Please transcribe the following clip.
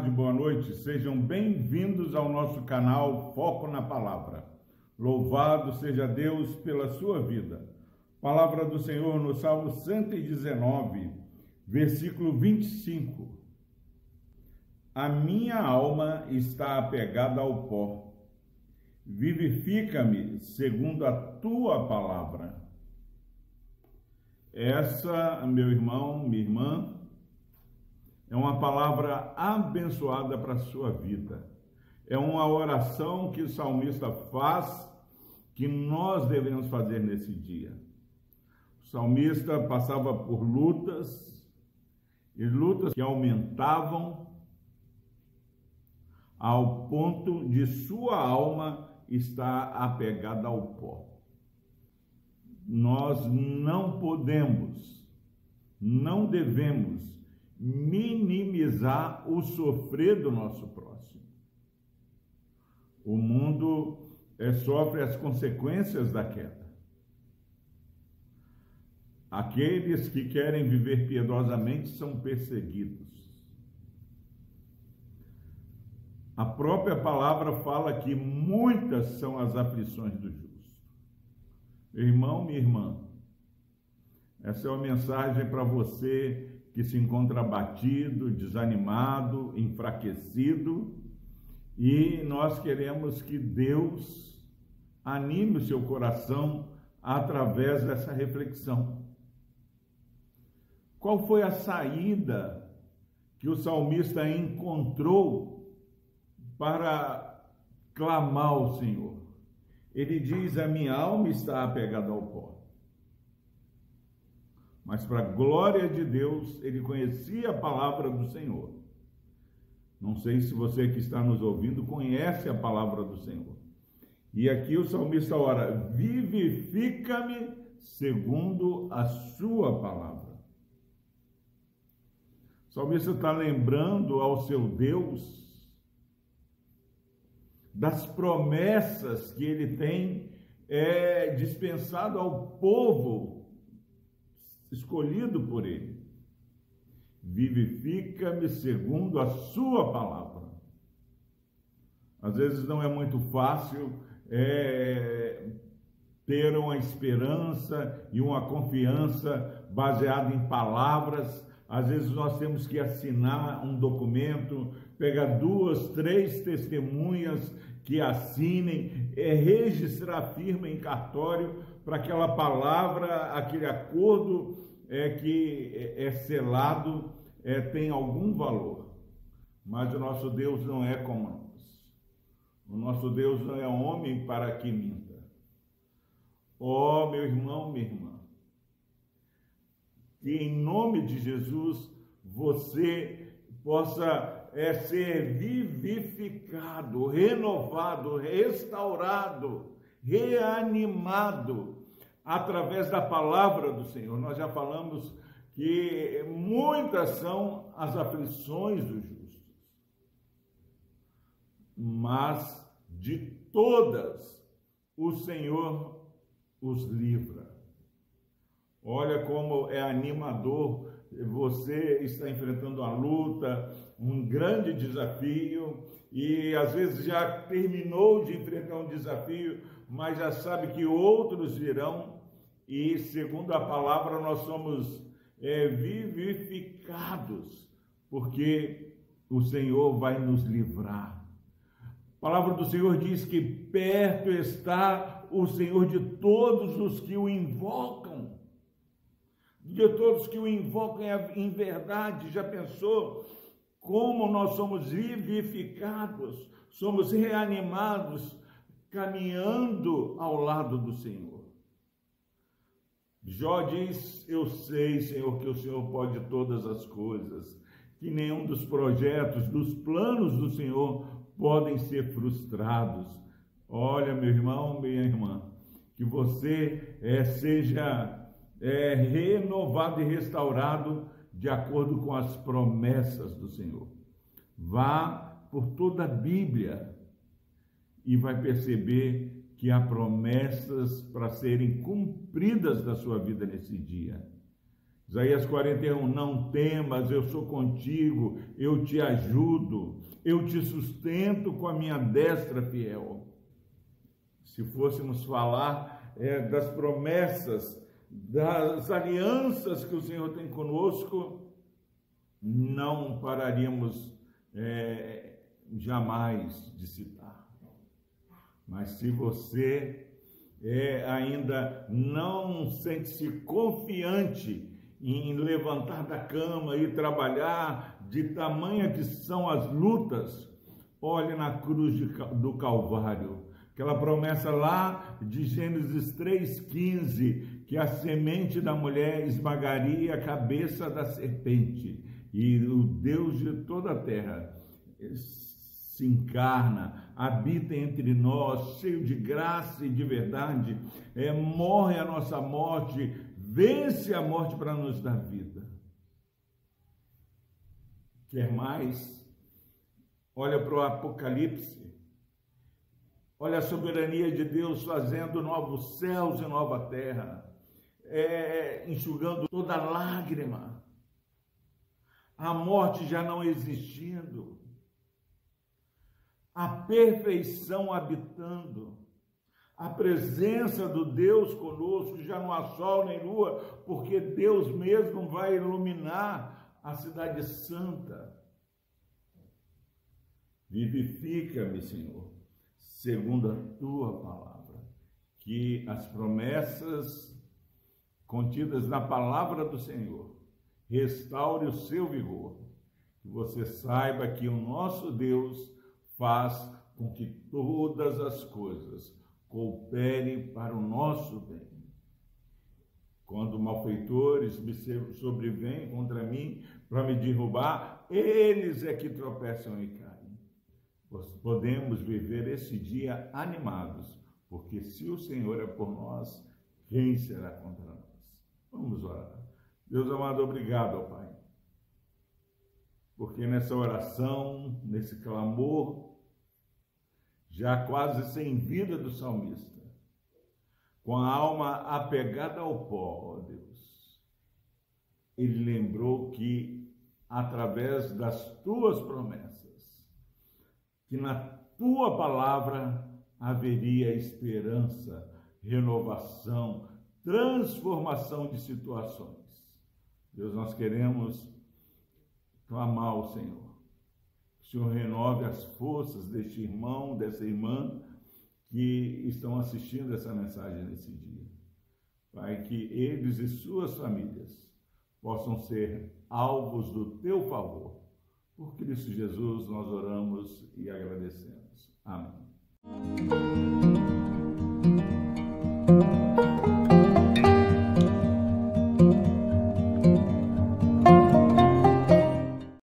tarde, boa noite. Sejam bem-vindos ao nosso canal Foco na Palavra. Louvado seja Deus pela sua vida. Palavra do Senhor no Salmo 119, versículo 25. A minha alma está apegada ao pó. Vivifica-me segundo a tua palavra. Essa, meu irmão, minha irmã, é uma palavra abençoada para a sua vida. É uma oração que o salmista faz que nós devemos fazer nesse dia. O salmista passava por lutas, e lutas que aumentavam ao ponto de sua alma estar apegada ao pó. Nós não podemos, não devemos minimizar o sofrer do nosso próximo. O mundo é, sofre as consequências da queda. Aqueles que querem viver piedosamente são perseguidos. A própria palavra fala que muitas são as aflições do justo. Irmão, minha irmã, essa é uma mensagem para você que se encontra abatido, desanimado, enfraquecido, e nós queremos que Deus anime o seu coração através dessa reflexão. Qual foi a saída que o salmista encontrou para clamar ao Senhor? Ele diz: A minha alma está apegada ao pó mas para a glória de Deus, ele conhecia a palavra do Senhor. Não sei se você que está nos ouvindo conhece a palavra do Senhor. E aqui o salmista ora: vivifica-me segundo a sua palavra. O salmista está lembrando ao seu Deus das promessas que ele tem é, dispensado ao povo escolhido por ele. Vivifica-me segundo a sua palavra. Às vezes não é muito fácil é, ter uma esperança e uma confiança baseada em palavras. Às vezes nós temos que assinar um documento, pegar duas, três testemunhas que assinem, é, registrar firma em cartório para aquela palavra, aquele acordo é, que é, é selado, é, tem algum valor. Mas o nosso Deus não é como nós. O nosso Deus não é homem para que minta. Ó oh, meu irmão, minha irmã, que em nome de Jesus você possa é, ser vivificado, renovado, restaurado, reanimado através da palavra do Senhor. Nós já falamos que muitas são as aflições dos justos, mas de todas o Senhor os livra. Olha como é animador você está enfrentando uma luta, um grande desafio, e às vezes já terminou de enfrentar um desafio, mas já sabe que outros virão, e segundo a palavra, nós somos é, vivificados, porque o Senhor vai nos livrar. A palavra do Senhor diz que perto está o Senhor de todos os que o invocam, de todos que o invocam em verdade. Já pensou como nós somos vivificados, somos reanimados caminhando ao lado do Senhor. Jó diz: Eu sei, Senhor, que o Senhor pode todas as coisas, que nenhum dos projetos, dos planos do Senhor podem ser frustrados. Olha, meu irmão, minha irmã, que você é, seja é, renovado e restaurado de acordo com as promessas do Senhor. Vá por toda a Bíblia e vai perceber que há promessas para serem cumpridas na sua vida nesse dia. Isaías 41, não temas, eu sou contigo, eu te ajudo, eu te sustento com a minha destra fiel. Se fôssemos falar é, das promessas, das alianças que o Senhor tem conosco, não pararíamos é, jamais de citar. Mas se você é, ainda não sente-se confiante em levantar da cama e trabalhar, de tamanha que são as lutas, olhe na cruz de, do Calvário. Aquela promessa lá de Gênesis 3,15, que a semente da mulher esmagaria a cabeça da serpente, e o Deus de toda a terra se encarna, habita entre nós, cheio de graça e de verdade, é, morre a nossa morte, vence a morte para nos dar vida. Quer mais? Olha para o Apocalipse. Olha a soberania de Deus fazendo novos céus e nova terra, é, enxugando toda lágrima, a morte já não existindo, a perfeição habitando a presença do Deus conosco, já não há sol nem lua, porque Deus mesmo vai iluminar a cidade santa. Vivifica-me, Senhor, segundo a tua palavra, que as promessas contidas na palavra do Senhor restaure o seu vigor, que você saiba que o nosso Deus faz com que todas as coisas coopere para o nosso bem. Quando malfeitores me sobrevêm contra mim para me derrubar, eles é que tropeçam e caem. Podemos viver esse dia animados, porque se o Senhor é por nós, quem será contra nós? Vamos orar. Deus amado, obrigado, Pai. Porque nessa oração, nesse clamor, já quase sem vida do salmista, com a alma apegada ao pó, ó Deus. Ele lembrou que, através das tuas promessas, que na tua palavra haveria esperança, renovação, transformação de situações. Deus, nós queremos clamar ao Senhor Senhor renove as forças deste irmão, dessa irmã que estão assistindo essa mensagem nesse dia. Pai, que eles e suas famílias possam ser alvos do teu favor. Por Cristo Jesus nós oramos e agradecemos. Amém.